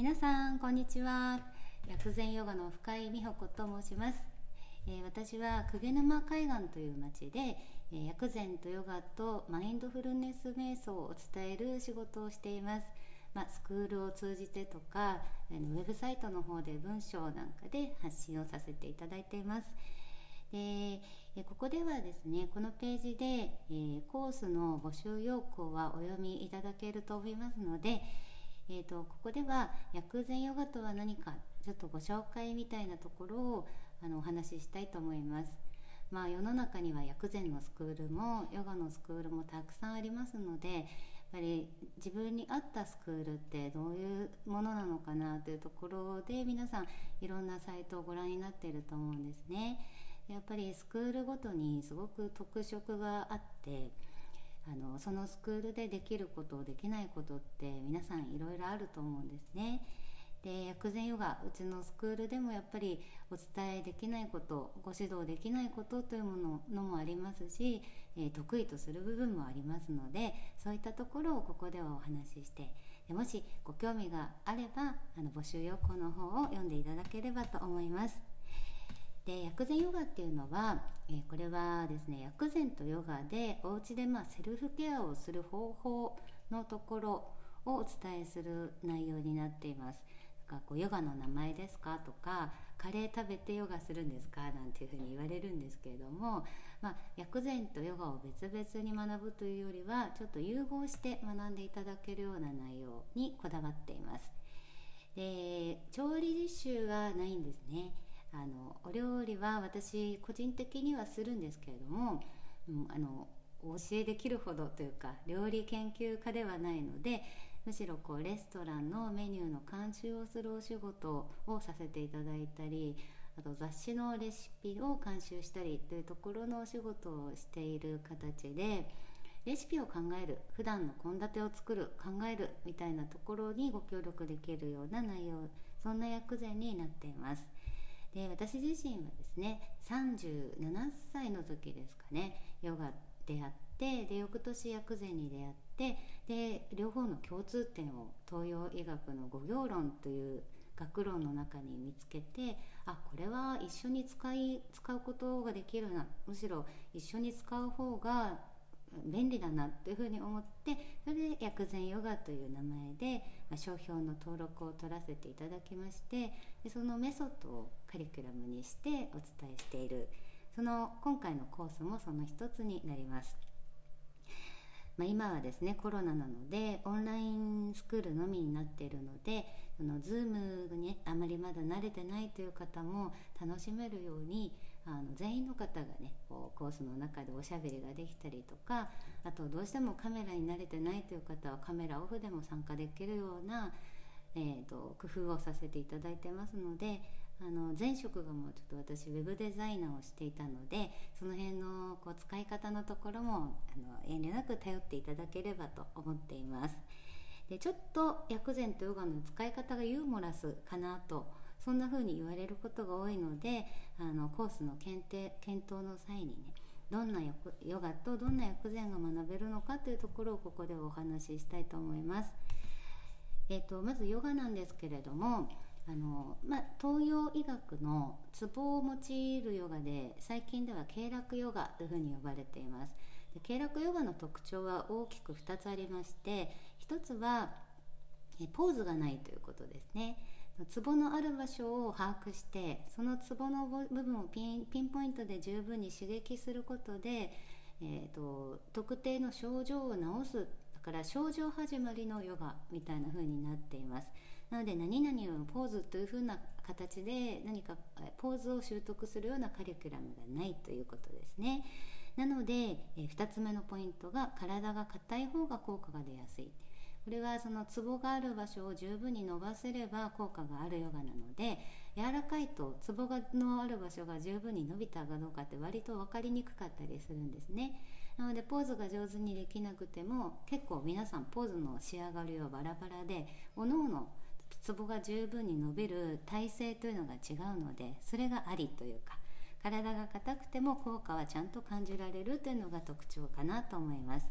皆さんこんにちは。薬膳ヨガの深井美穂子と申します、えー、私は久沼海岸という町で、えー、薬膳とヨガとマインドフルネス瞑想を伝える仕事をしています。まあ、スクールを通じてとかウェブサイトの方で文章なんかで発信をさせていただいています。でここではですねこのページで、えー、コースの募集要項はお読みいただけると思いますので、えーと、ここでは薬膳ヨガとは何かちょっとご紹介みたいなところをあのお話ししたいと思います。まあ、世の中には薬膳のスクールもヨガのスクールもたくさんありますのでやっぱり自分に合ったスクールってどういうものなのかなというところで皆さんいろんなサイトをご覧になっていると思うんですね。やっぱりスクールごとにすごく特色があってあのそのスクールでできることできないことって皆さんいろいろあると思うんですね。で薬膳ヨガうちのスクールでもやっぱりお伝えできないことご指導できないことというもののもありますし、えー、得意とする部分もありますのでそういったところをここではお話ししてでもしご興味があればあの募集要項の方を読んでいただければと思います。で薬膳ヨガっていうのは、えー、これはですね薬膳とヨガでお家でまあセルフケアをする方法のところをお伝えする内容になっています。かこうヨガの名前ですかとかカレー食べてヨガするんですかなんていうふうに言われるんですけれども、まあ、薬膳とヨガを別々に学ぶというよりはちょっと融合して学んでいただけるような内容にこだわっていますで調理実習はないんですねあのお料理は私個人的にはするんですけれども、うん、あのお教えできるほどというか料理研究家ではないのでむしろこうレストランのメニューの監修をするお仕事をさせていただいたりあと雑誌のレシピを監修したりというところのお仕事をしている形でレシピを考える普段の献立を作る考えるみたいなところにご協力できるような内容そんな薬膳になっています。で私自身はですね37歳の時ですかねヨガ出会ってで翌年薬膳に出会ってで両方の共通点を東洋医学の五行論という学論の中に見つけてあこれは一緒に使い使うことができるなむしろ一緒に使う方が便利だなというふうに思ってそれで薬膳ヨガという名前で、ま、商標の登録を取らせていただきましてでそのメソッドをカリキュラムにしてお伝えしているその今回のコースもその一つになります。まあ、今はですねコロナなのでオンラインスクールのみになっているのでその Zoom にあまりまだ慣れてないという方も楽しめるようにあの全員の方がねこうコースの中でおしゃべりができたりとかあとどうしてもカメラに慣れてないという方はカメラオフでも参加できるような、えーと工夫をさせていただいてますのであの前職がもうちょっと私ウェブデザイナーをしていたのでその辺のこう使い方のところもあの遠慮なく頼っていただければと思っています。でちょっと薬膳とヨガの使い方がユーモラスかなとそんな風に言われることが多いのであのコースの検定検討の際にねどんなヨガとどんな薬膳が学べるのかというところをここでお話ししたいと思います。えーとまずヨガなんですけれどもあの、まあ、東洋医学のツボを用いるヨガで最近では経絡ヨガというふうに呼ばれていますで経絡ヨガの特徴は大きく2つありまして1つはポーズがないということですねツボのある場所を把握してそのツボの部分をピンピンポイントで十分に刺激することで、えーと、特定の症状を治すだから症状始まりのヨガみたいな風になっています。なので何々をポーズというふうな形で何かポーズを習得するようなカリキュラムがないということですね。なので、え2つ目のポイントが体が硬い方が効果が出やすい。これはそのツボがある場所を十分に伸ばせれば効果があるヨガなので柔らかいとツボがのある場所が十分に伸びたかどうかって割と分かりにくかったりするんですね。なのでポーズが上手にできなくても結構皆さんポーズの仕上がりはバラバラでおのおのツボが十分に伸びる体勢というのが違うのでそれがありというか体が硬くても効果はちゃんと感じられるというのが特徴かなと思います。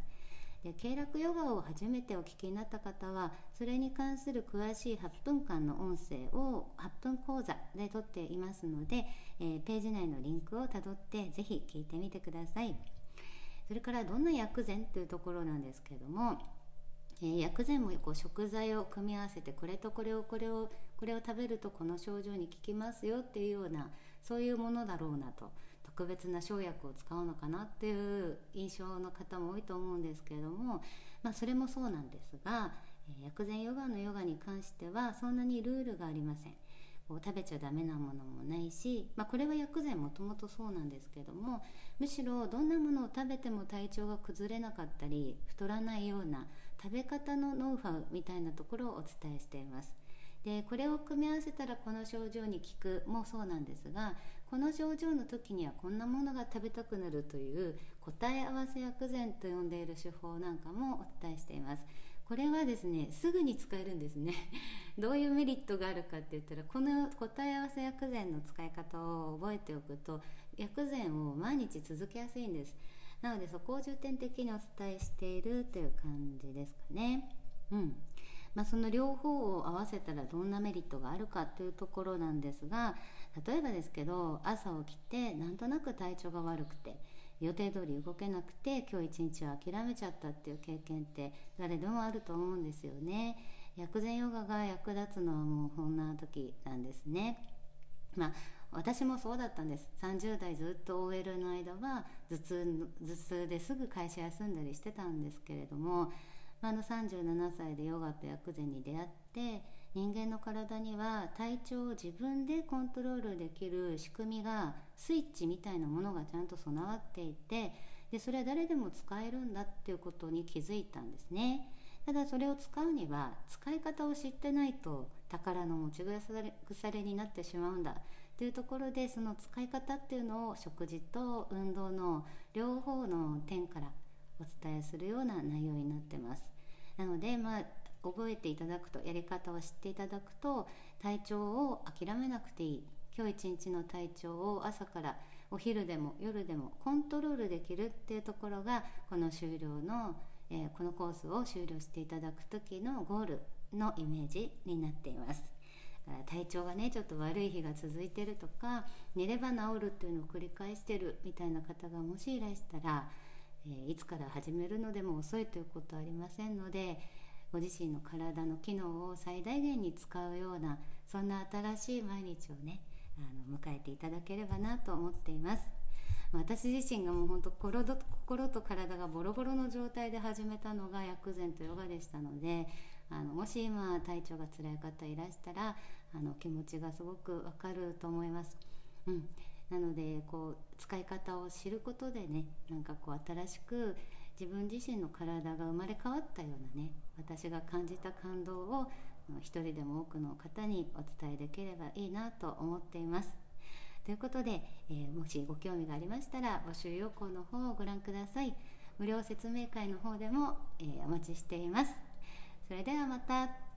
で経絡ヨガを初めてお聞きになった方はそれに関する詳しい8分間の音声を8分講座で撮っていますので、えー、ページ内のリンクをたどってぜひ聞いてみてください。それからどんな薬膳というところなんですけどもえ、薬膳もこう食材を組み合わせてこれとこれをこれをこれを食べるとこの症状に効きますよっていうようなそういうものだろうなと。特別な生薬を使うのかなっていう印象の方も多いと思うんですけれども、まあ、それもそうなんですが、え、薬膳ヨガのヨガに関してはそんなにルールがありません。こう食べちゃダメなものもないし、まあ、これは薬膳もともとそうなんですけどもむしろどんなものを食べても体調が崩れなかったり太らないような食べ方のノウハウみたいなところをお伝えしていますでこれを組み合わせたらこの症状に効くもそうなんですがこの症状の時にはこんなものが食べたくなるという答え合わせ薬膳と呼んでいる手法なんかもお伝えしています。これはですねすぐに使えるんですね。どういうメリットがあるかって言ったらこの答え合わせ薬膳の使い方を覚えておくと薬膳を毎日続けやすいんです。なのでそこを重点的にお伝えしているという感じですかね。うん。まあ、その両方を合わせたらどんなメリットがあるかというところなんですが例えばですけど朝起きてなんとなく体調が悪くて予定通り動けなくて今日一日は諦めちゃったっていう経験って誰でもあると思うんですよね。薬膳ヨガが役立つのはもうこんな時なんですね。まあ私もそうだったんです。30代ずっと OL の間は頭痛頭痛ですぐ会社休んだりしてたんですけれどもあの37歳でヨガと薬膳に出会って人間の体には体調を自分でコントロールできる仕組みがスイッチみたいなものがちゃんと備わっていてでそれは誰でも使えるんだっていうことに気づいたんですね。ただそれを使うには使い方を知ってないと宝の持ち腐れになってしまうんだ。というところでその使い方っていうのを食事と運動の両方の点からお伝えするような内容になってますなのでまあ覚えていただくとやり方を知っていただくと体調を諦めなくていい今日一日の体調を朝からお昼でも夜でもコントロールできるっていうところがこの終了の、えー、このコースを終了していただく時のゴールのイメージになっています。体調がねちょっと悪い日が続いてるとか寝れば治るっていうのを繰り返してるみたいな方がもしいらしたらえ、いつから始めるのでも遅いということはありませんのでご自身の体の機能を最大限に使うようなそんな新しい毎日をねあの迎えていただければなと思っています私自身がもう本当心と心と体がボロボロの状態で始めたのが薬膳とヨガでしたのであのもし今体調が辛い方いらしたらあの気持ちがすごくわかると思います。うん、なのでこう使い方を知ることでねなんかこう新しく自分自身の体が生まれ変わったようなね私が感じた感動を一人でも多くの方にお伝えできればいいなと思っています。ということで、えー、もしご興味がありましたら募集要項の方をご覧ください。無料説明会の方でも、えー、お待ちしています。それではまた。